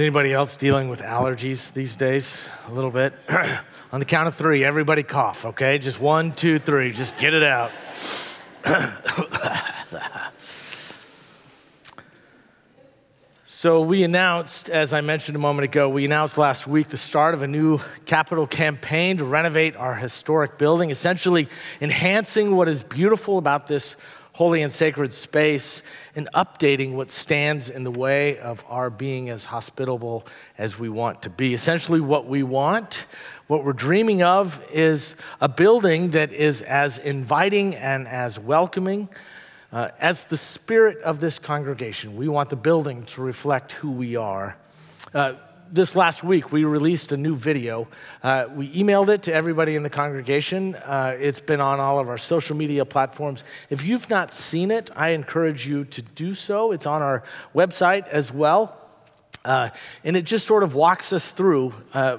Is anybody else dealing with allergies these days? A little bit? On the count of three, everybody cough, okay? Just one, two, three, just get it out. so, we announced, as I mentioned a moment ago, we announced last week the start of a new capital campaign to renovate our historic building, essentially enhancing what is beautiful about this holy and sacred space and updating what stands in the way of our being as hospitable as we want to be. Essentially, what we want, what we're dreaming of, is a building that is as inviting and as welcoming. Uh, as the spirit of this congregation, we want the building to reflect who we are. Uh, this last week, we released a new video. Uh, we emailed it to everybody in the congregation. Uh, it's been on all of our social media platforms. If you've not seen it, I encourage you to do so. It's on our website as well. Uh, and it just sort of walks us through uh,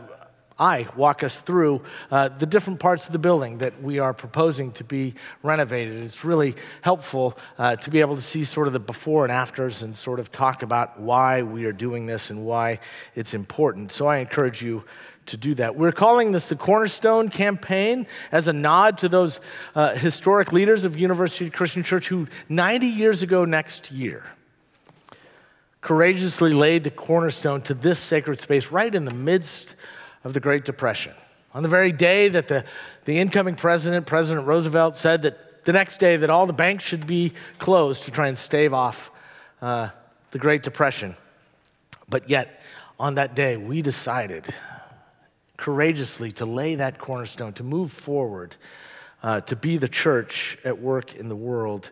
I walk us through uh, the different parts of the building that we are proposing to be renovated. It's really helpful uh, to be able to see sort of the before and afters and sort of talk about why we are doing this and why it's important. So I encourage you to do that. We're calling this the Cornerstone Campaign as a nod to those uh, historic leaders of University Christian Church who 90 years ago next year courageously laid the cornerstone to this sacred space right in the midst of the Great Depression. On the very day that the, the incoming president, President Roosevelt, said that the next day that all the banks should be closed to try and stave off uh, the Great Depression. But yet, on that day, we decided courageously to lay that cornerstone, to move forward, uh, to be the church at work in the world.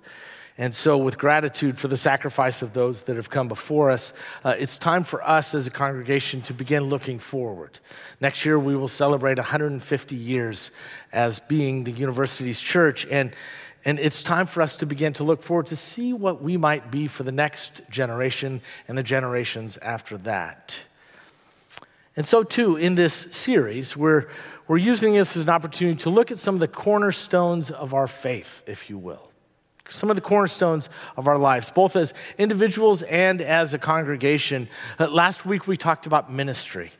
And so, with gratitude for the sacrifice of those that have come before us, uh, it's time for us as a congregation to begin looking forward. Next year, we will celebrate 150 years as being the university's church. And, and it's time for us to begin to look forward to see what we might be for the next generation and the generations after that. And so, too, in this series, we're, we're using this as an opportunity to look at some of the cornerstones of our faith, if you will some of the cornerstones of our lives, both as individuals and as a congregation. Uh, last week we talked about ministry.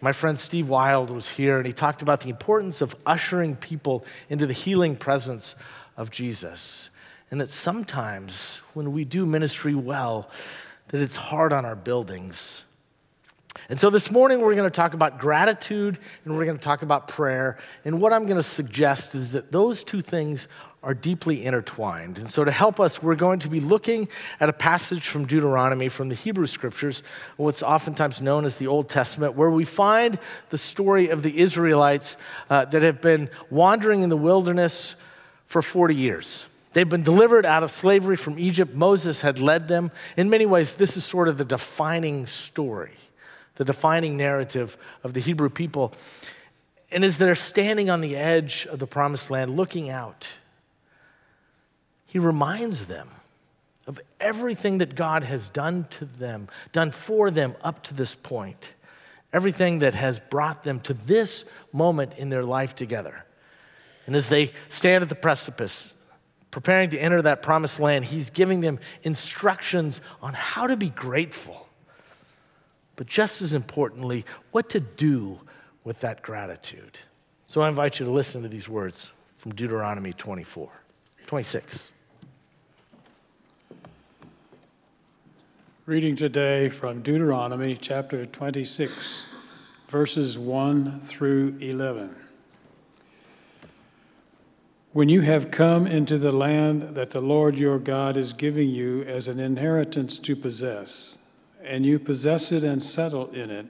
My friend Steve Wild was here and he talked about the importance of ushering people into the healing presence of Jesus. And that sometimes when we do ministry well, that it's hard on our buildings. And so this morning we're going to talk about gratitude and we're going to talk about prayer. And what I'm going to suggest is that those two things are deeply intertwined. And so, to help us, we're going to be looking at a passage from Deuteronomy from the Hebrew Scriptures, what's oftentimes known as the Old Testament, where we find the story of the Israelites uh, that have been wandering in the wilderness for 40 years. They've been delivered out of slavery from Egypt. Moses had led them. In many ways, this is sort of the defining story, the defining narrative of the Hebrew people. And as they're standing on the edge of the promised land, looking out, he reminds them of everything that God has done to them, done for them up to this point, everything that has brought them to this moment in their life together. And as they stand at the precipice, preparing to enter that promised land, he's giving them instructions on how to be grateful. But just as importantly, what to do with that gratitude. So I invite you to listen to these words from Deuteronomy 24, 26. Reading today from Deuteronomy chapter 26, verses 1 through 11. When you have come into the land that the Lord your God is giving you as an inheritance to possess, and you possess it and settle in it,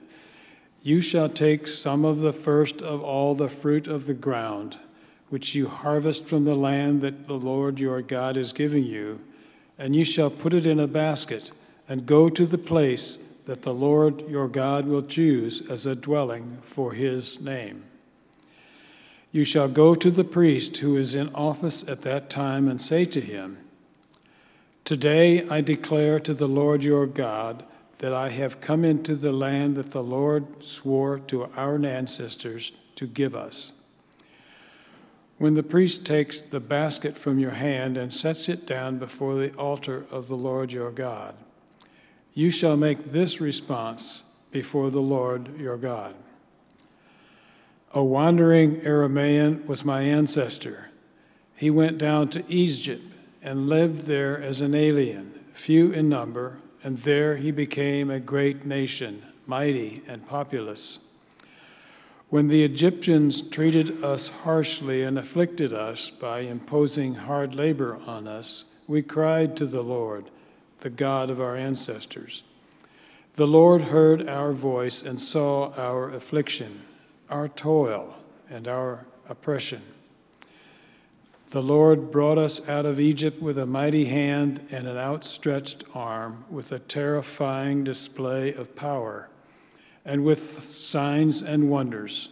you shall take some of the first of all the fruit of the ground, which you harvest from the land that the Lord your God is giving you, and you shall put it in a basket and go to the place that the Lord your God will choose as a dwelling for his name. You shall go to the priest who is in office at that time and say to him, Today I declare to the Lord your God that I have come into the land that the Lord swore to our ancestors to give us. When the priest takes the basket from your hand and sets it down before the altar of the Lord your God, you shall make this response before the Lord your God. A wandering Aramaean was my ancestor. He went down to Egypt and lived there as an alien, few in number, and there he became a great nation, mighty and populous. When the Egyptians treated us harshly and afflicted us by imposing hard labor on us, we cried to the Lord, the God of our ancestors. The Lord heard our voice and saw our affliction, our toil, and our oppression. The Lord brought us out of Egypt with a mighty hand and an outstretched arm, with a terrifying display of power and with signs and wonders.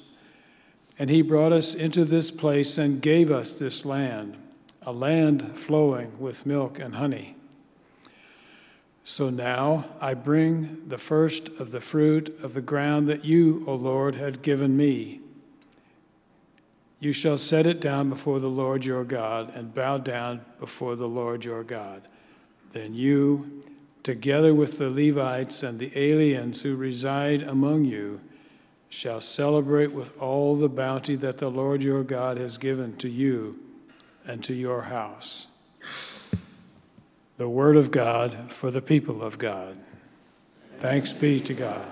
And he brought us into this place and gave us this land, a land flowing with milk and honey. So now I bring the first of the fruit of the ground that you, O Lord, had given me. You shall set it down before the Lord your God and bow down before the Lord your God. Then you, together with the Levites and the aliens who reside among you, shall celebrate with all the bounty that the Lord your God has given to you and to your house. The word of God for the people of God. Thanks be to God.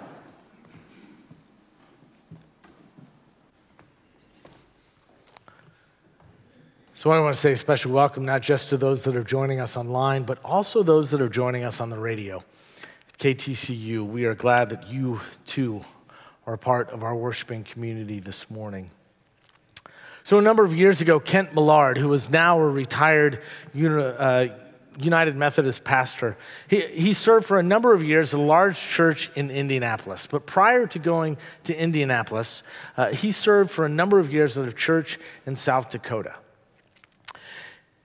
So, I want to say a special welcome not just to those that are joining us online, but also those that are joining us on the radio. At KTCU, we are glad that you too are a part of our worshiping community this morning. So, a number of years ago, Kent Millard, who is now a retired uh, United Methodist pastor, he, he served for a number of years at a large church in Indianapolis. But prior to going to Indianapolis, uh, he served for a number of years at a church in South Dakota.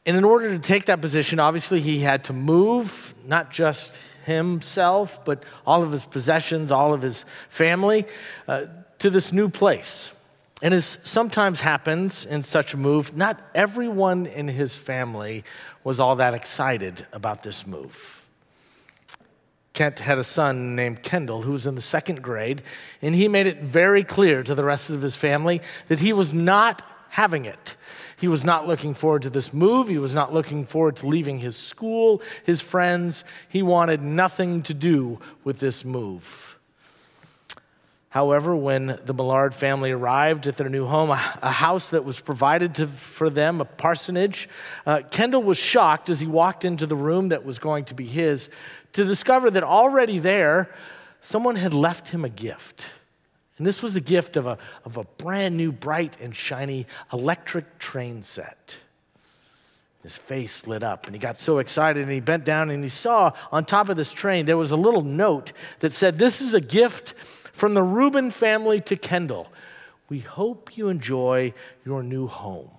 And in order to take that position, obviously he had to move, not just himself, but all of his possessions, all of his family, uh, to this new place. And as sometimes happens in such a move, not everyone in his family was all that excited about this move. Kent had a son named Kendall who was in the second grade, and he made it very clear to the rest of his family that he was not having it. He was not looking forward to this move. He was not looking forward to leaving his school, his friends. He wanted nothing to do with this move. However, when the Millard family arrived at their new home, a, house that was provided to, for them, a parsonage, uh, Kendall was shocked as he walked into the room that was going to be his to discover that already there, someone had left him a gift. And this was a gift of a, of a brand new, bright and shiny electric train set. His face lit up and he got so excited and he bent down and he saw on top of this train there was a little note that said, This is a gift from the Rubin family to Kendall. We hope you enjoy your new home.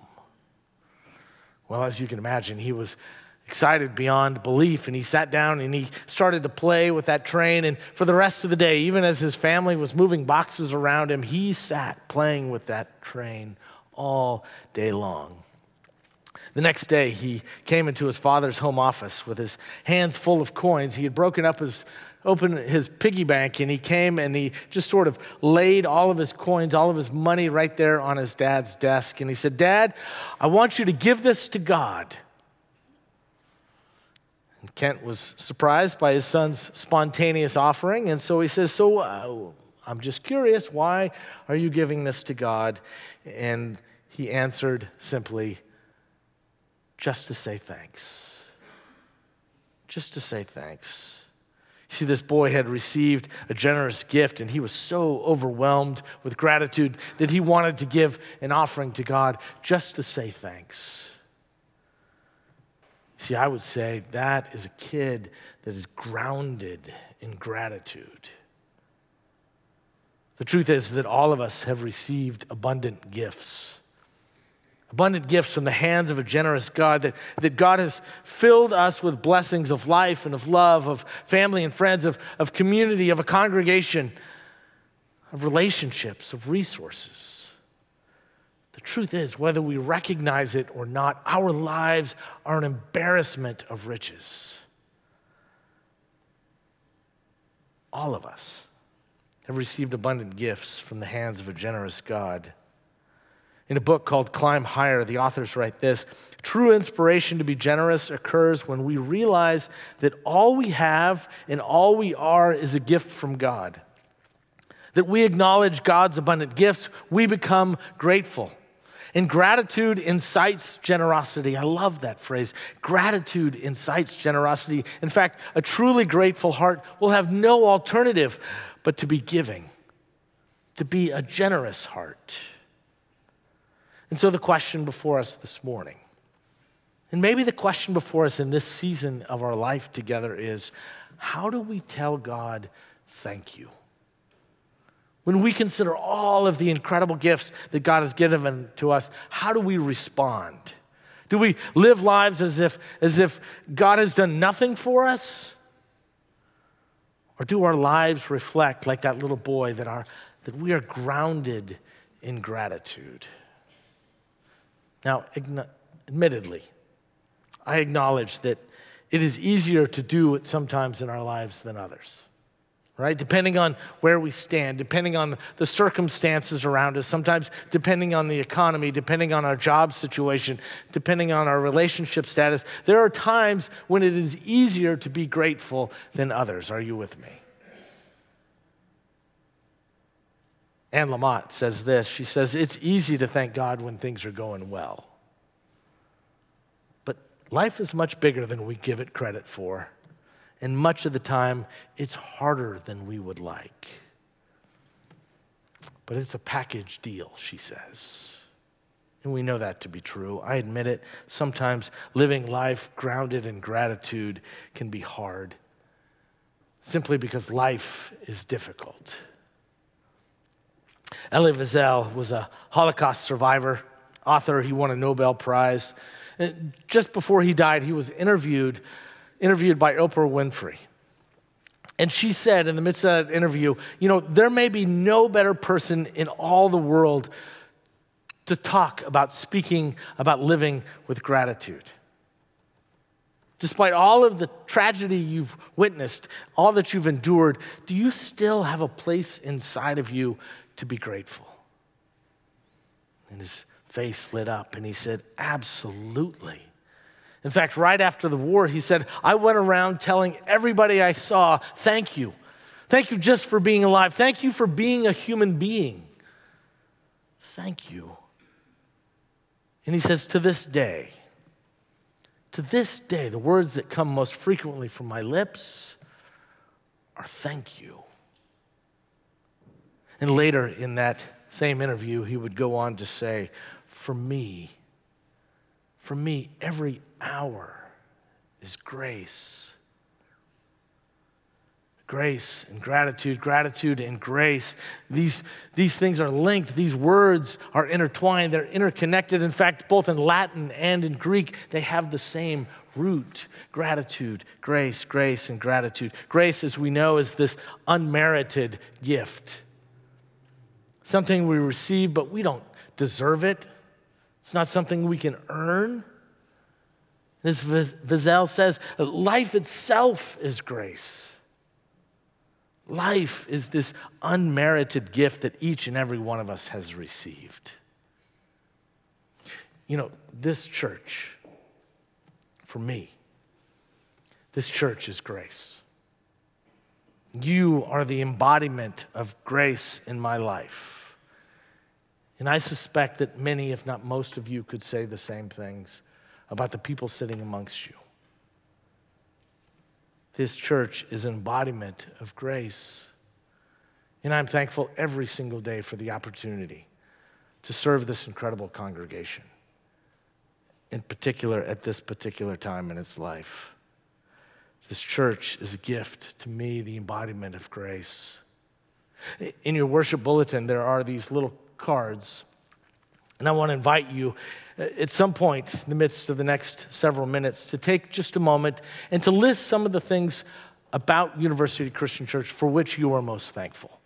Well, as you can imagine, he was excited beyond belief. And he sat down and he started to play with that train. And for the rest of the day, even as his family was moving boxes around him, he sat playing with that train all day long. The next day, he came into his father's home office with his hands full of coins. He had broken up his open his piggy bank and he came and he just sort of laid all of his coins, all of his money right there on his dad's desk. And he said, Dad, I want you to give this to God. And Kent was surprised by his son's spontaneous offering, and so he says, So uh, I'm just curious, why are you giving this to God? And he answered simply, Just to say thanks. Just to say thanks. See, this boy had received a generous gift, and he was so overwhelmed with gratitude that he wanted to give an offering to God just to say thanks. See, I would say that is a kid that is grounded in gratitude. The truth is that all of us have received abundant gifts. Abundant gifts from the hands of a generous God, that, that God has filled us with blessings of life and of love, of family and friends, of, of community, of a congregation, of relationships, of resources. The truth is, whether we recognize it or not, our lives are an embarrassment of riches. All of us have received abundant gifts from the hands of a generous God. In a book called Climb Higher, the authors write this True inspiration to be generous occurs when we realize that all we have and all we are is a gift from God. That we acknowledge God's abundant gifts, we become grateful. And gratitude incites generosity. I love that phrase. Gratitude incites generosity. In fact, a truly grateful heart will have no alternative but to be giving, to be a generous heart. And so, the question before us this morning, and maybe the question before us in this season of our life together is how do we tell God, thank you? When we consider all of the incredible gifts that God has given to us, how do we respond? Do we live lives as if, as if God has done nothing for us? Or do our lives reflect, like that little boy, that, our, that we are grounded in gratitude? Now, admittedly, I acknowledge that it is easier to do it sometimes in our lives than others right? Depending on where we stand, depending on the circumstances around us, sometimes depending on the economy, depending on our job situation, depending on our relationship status, there are times when it is easier to be grateful than others. Are you with me? Anne Lamott says this. She says, It's easy to thank God when things are going well. But life is much bigger than we give it credit for and much of the time, it's harder than we would like. But it's a package deal, she says. And we know that to be true. I admit it. Sometimes living life grounded in gratitude can be hard, simply because life is difficult. Elie Wiesel was a Holocaust survivor, author. He won a Nobel Prize. And just before he died, he was interviewed interviewed by Oprah Winfrey. And she said in the midst of that interview, you know, there may be no better person in all the world to talk about speaking about living with gratitude. Despite all of the tragedy you've witnessed, all that you've endured, do you still have a place inside of you to be grateful? And his face lit up and he said, Absolutely. In fact, right after the war, he said, I went around telling everybody I saw, thank you. Thank you just for being alive. Thank you for being a human being. Thank you. And he says, to this day, to this day, the words that come most frequently from my lips are thank you. And later in that same interview, he would go on to say, For me, for me, every hour is grace. Grace and gratitude, gratitude and grace. These, these things are linked. These words are intertwined. They're interconnected. In fact, both in Latin and in Greek, they have the same root gratitude, grace, grace, and gratitude. Grace, as we know, is this unmerited gift. Something we receive, but we don't deserve it. It's not something we can earn. As Wiesel says, life itself is grace. Life is this unmerited gift that each and every one of us has received. You know, this church, for me, this church is grace. You are the embodiment of grace in my life. And I suspect that many, if not most of you, could say the same things about the people sitting amongst you. This church is an embodiment of grace. And I'm thankful every single day for the opportunity to serve this incredible congregation, in particular at this particular time in its life. This church is a gift to me, the embodiment of grace. In your worship bulletin, there are these little cards. And I want to invite you uh, at some point in the midst of the next several minutes to take just a moment and to list some of the things about University Christian Church for which you are most thankful.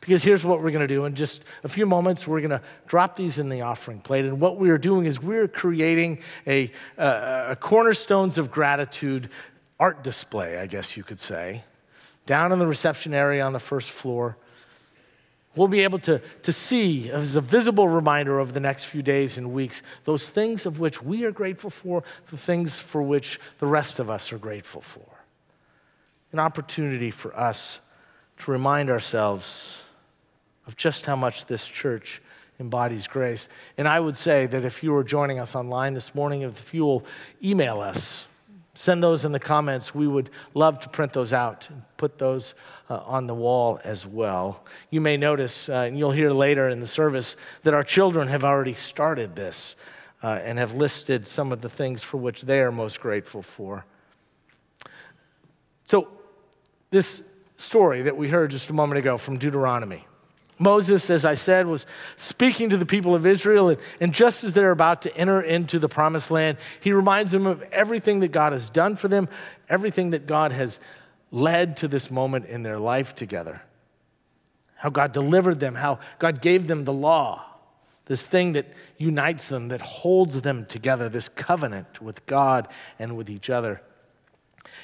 Because here's what we're going to do. In just a few moments, we're going to drop these in the offering plate. And what we are doing is we're creating a, a, a cornerstones of gratitude art display, I guess you could say, down in the reception area on the first floor We'll be able to, to see as a visible reminder over the next few days and weeks those things of which we are grateful for, the things for which the rest of us are grateful for. An opportunity for us to remind ourselves of just how much this church embodies grace. And I would say that if you are joining us online this morning, if you will email us, send those in the comments, we would love to print those out and put those uh, on the wall as well. You may notice, uh, and you'll hear later in the service, that our children have already started this uh, and have listed some of the things for which they are most grateful for. So, this story that we heard just a moment ago from Deuteronomy. Moses, as I said, was speaking to the people of Israel, and, and, just as they're about to enter into the promised land, he reminds them of everything that God has done for them, everything that God has led to this moment in their life together. How God delivered them, how God gave them the law, this thing that unites them, that holds them together, this covenant with God and with each other.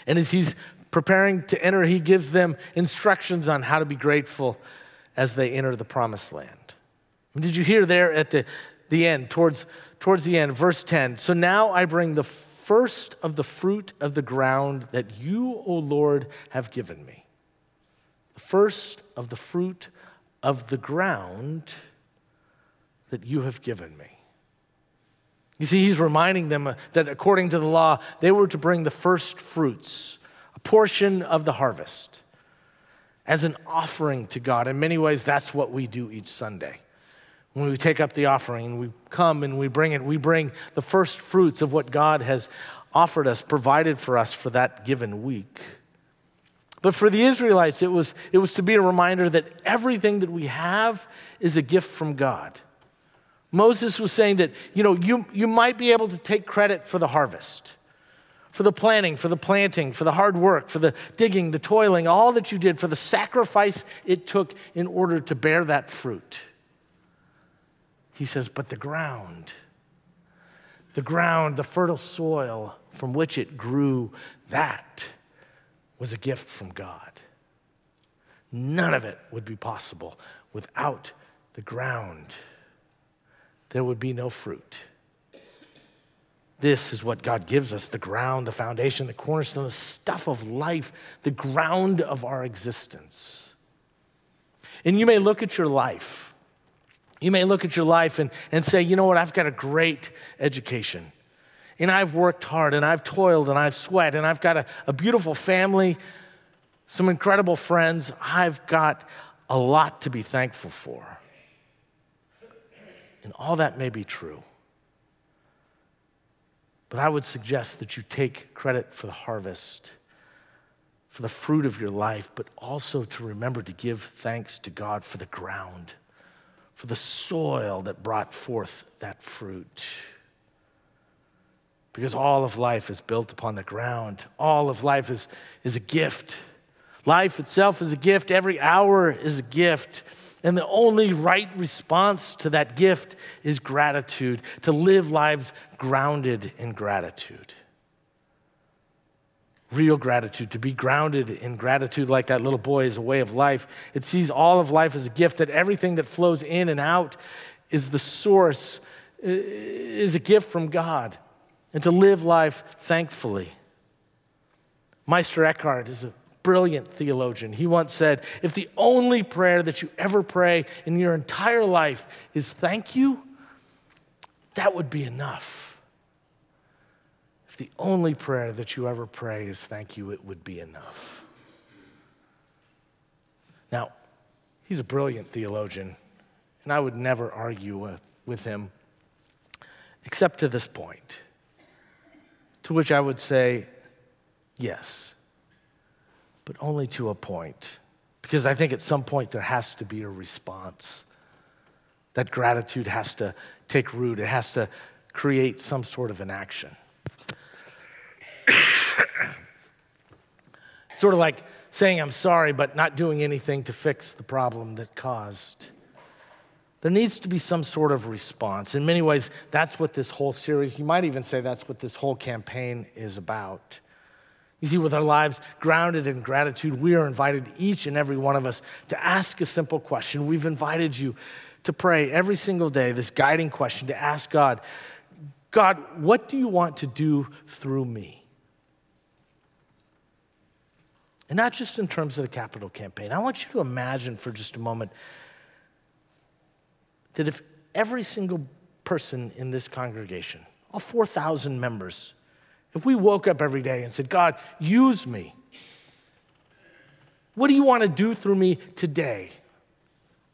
And as he's preparing to enter, he gives them instructions on how to be grateful as they enter the promised land. Did you hear there at the, the end, towards, towards the end, verse 10? So now I bring the first of the fruit of the ground that you, O Lord, have given me. The first of the fruit of the ground that you have given me. You see, he's reminding them uh, that according to the law, they were to bring the first fruits, a portion of the harvest, as an offering to God. In many ways, that's what we do each Sunday when we take up the offering and we come and we bring it, we bring the first fruits of what God has offered us, provided for us for that given week. But for the Israelites, it was, it was to be a reminder that everything that we have is a gift from God. Moses was saying that, you know, you, you might be able to take credit for the harvest, for the planning, for the planting, for the hard work, for the digging, the toiling, all that you did, for the sacrifice it took in order to bear that fruit. He says, But the ground, the ground, the fertile soil from which it grew, that was a gift from God. None of it would be possible without the ground. There would be no fruit. This is what God gives us the ground, the foundation, the cornerstone, the stuff of life, the ground of our existence. And you may look at your life you may look at your life and, and say, you know what, I've got a great education. And I've worked hard and I've toiled and I've sweat and I've got a, a beautiful family, some incredible friends. I've got a lot to be thankful for. And all that may be true. But I would suggest that you take credit for the harvest, for the fruit of your life, but also to remember to give thanks to God for the ground for the soil that brought forth that fruit. Because all of life is built upon the ground, all of life is, is a gift. Life itself is a gift, every hour is a gift. And the only right response to that gift is gratitude, to live lives grounded in gratitude real gratitude, to be grounded in gratitude like that little boy is a way of life. It sees all of life as a gift, that everything that flows in and out is the source, is a gift from God, and to live life thankfully. Meister Eckhart is a brilliant theologian. He once said, If the only prayer that you ever pray in your entire life is thank you, that would be enough If the only prayer that you ever pray is thank you, it would be enough. Now, he's a brilliant theologian, and I would never argue with him except to this point, to which I would say, yes, but only to a point, because I think at some point there has to be a response. That gratitude has to take root, it has to create some sort of an action. sort of like saying I'm sorry, but not doing anything to fix the problem that caused. There needs to be some sort of response. In many ways, that's what this whole series, you might even say that's what this whole campaign is about You see, with our lives grounded in gratitude, we are invited, each and every one of us, to ask a simple question. We've invited you to pray every single day, this guiding question, to ask God, God, what do you want to do through me? And not just in terms of the capital campaign. I want you to imagine for just a moment that if every single person in this congregation, all 4,000 members, if we woke up every day and said, God, use me, what do you want to do through me today?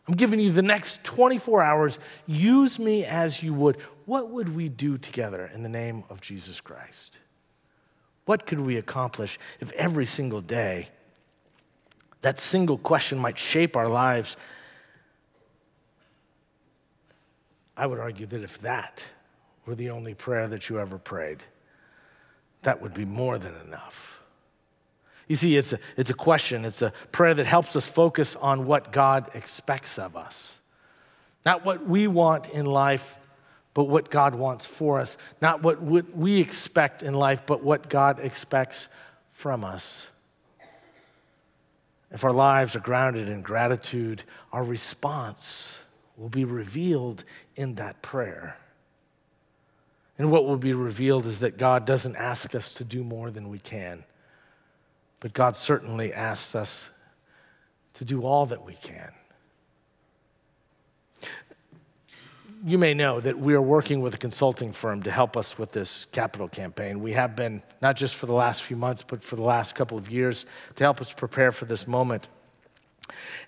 I'm giving you the next 24 hours. Use me as you would. What would we do together in the name of Jesus Christ? What could we accomplish if every single day that single question might shape our lives? I would argue that if that were the only prayer that you ever prayed, that would be more than enough. You see, it's a, it's a question, it's a prayer that helps us focus on what God expects of us. Not what we want in life, but what God wants for us. Not what we expect in life, but what God expects from us. If our lives are grounded in gratitude, our response will be revealed in that prayer. And what will be revealed is that God doesn't ask us to do more than we can, but God certainly asks us to do all that we can. You may know that we are working with a consulting firm to help us with this capital campaign. We have been, not just for the last few months, but for the last couple of years, to help us prepare for this moment.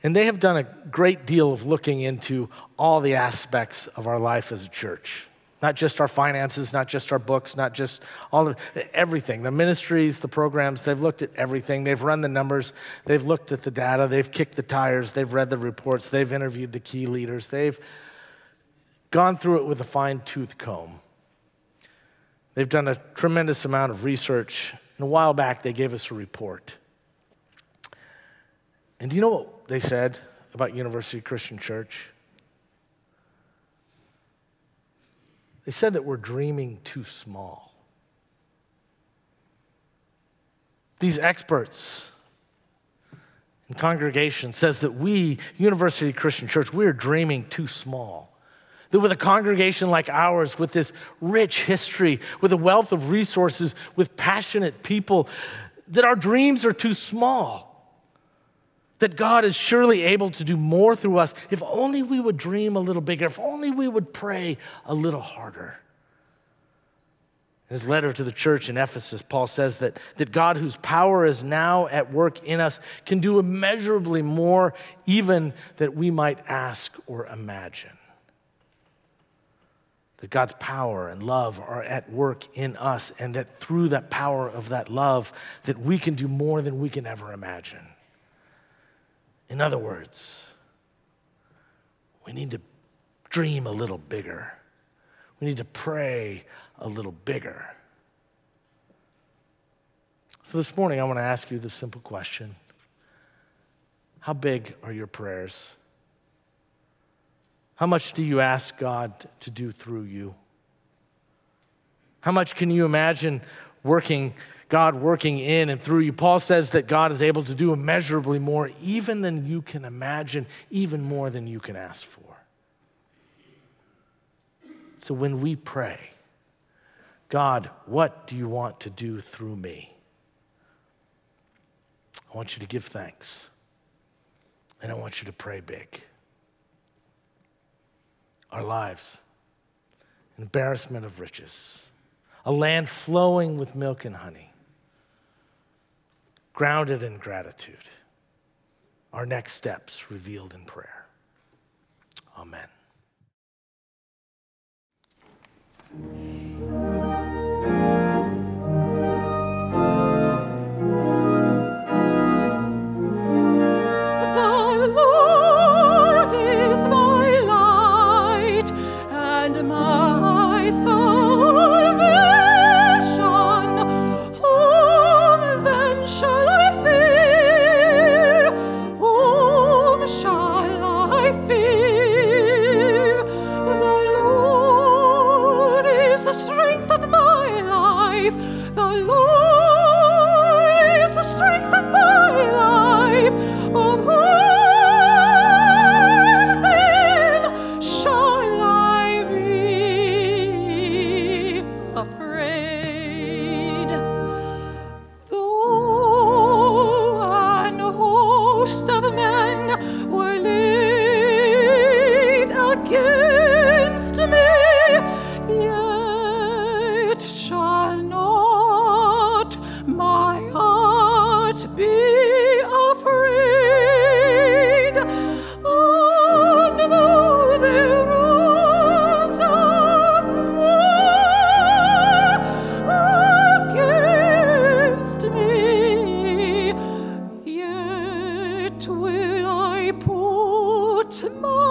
And they have done a great deal of looking into all the aspects of our life as a church not just our finances, not just our books, not just all of everything. The ministries, the programs, they've looked at everything. They've run the numbers, they've looked at the data, they've kicked the tires, they've read the reports, they've interviewed the key leaders, they've gone through it with a fine tooth comb. They've done a tremendous amount of research. And a while back, they gave us a report. And do you know what they said about University Christian Church? They said that we're dreaming too small. These experts in congregation says that we, University Christian Church, we're dreaming too small. That with a congregation like ours, with this rich history, with a wealth of resources, with passionate people, that our dreams are too small that God is surely able to do more through us if only we would dream a little bigger, if only we would pray a little harder. In his letter to the church in Ephesus, Paul says that, that God, whose power is now at work in us, can do immeasurably more even that we might ask or imagine. That God's power and love are at work in us, and that through that power of that love, that we can do more than we can ever imagine. In other words, we need to dream a little bigger. We need to pray a little bigger. So this morning, I want to ask you this simple question How big are your prayers? How much do you ask God to do through you? How much can you imagine working God working in and through you. Paul says that God is able to do immeasurably more, even than you can imagine, even more than you can ask for. So when we pray, God, what do you want to do through me? I want you to give thanks, and I want you to pray big. Our lives, embarrassment of riches, a land flowing with milk and honey grounded in gratitude. Our next steps revealed in prayer. Amen. Strength will I put my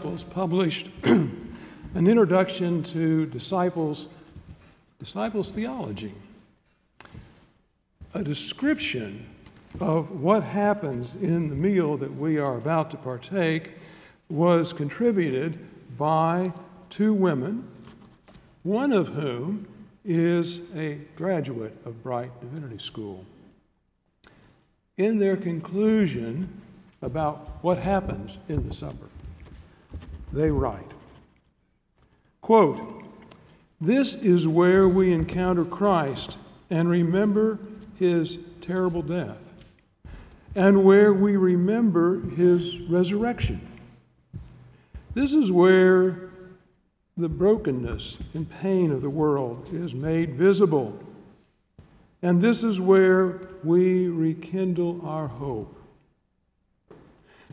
Disciples published an introduction to disciples, disciples theology, a description of what happens in the meal that we are about to partake was contributed by two women, one of whom is a graduate of Bright Divinity School. In their conclusion, about what happens in the supper. They write, quote, This is where we encounter Christ and remember his terrible death, and where we remember his resurrection. This is where the brokenness and pain of the world is made visible. And this is where we rekindle our hope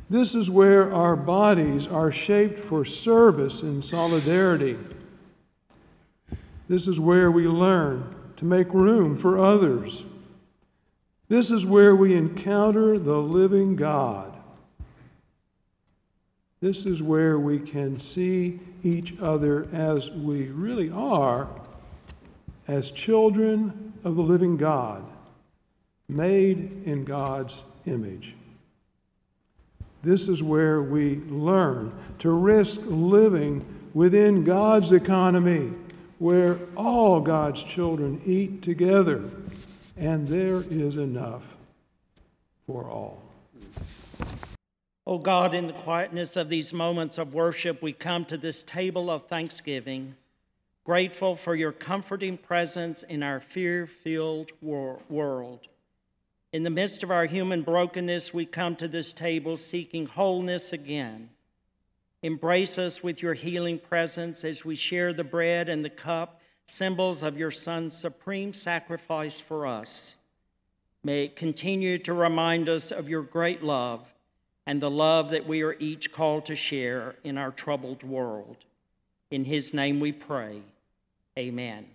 this is where our bodies are shaped for service and solidarity. This is where we learn to make room for others. This is where we encounter the living God. This is where we can see each other as we really are, as children of the living God, made in God's image. This is where we learn to risk living within God's economy, where all God's children eat together, and there is enough for all. Oh God, in the quietness of these moments of worship, we come to this table of thanksgiving, grateful for your comforting presence in our fear filled world. In the midst of our human brokenness, we come to this table seeking wholeness again. Embrace us with your healing presence as we share the bread and the cup, symbols of your Son's supreme sacrifice for us. May it continue to remind us of your great love and the love that we are each called to share in our troubled world. In his name we pray. Amen.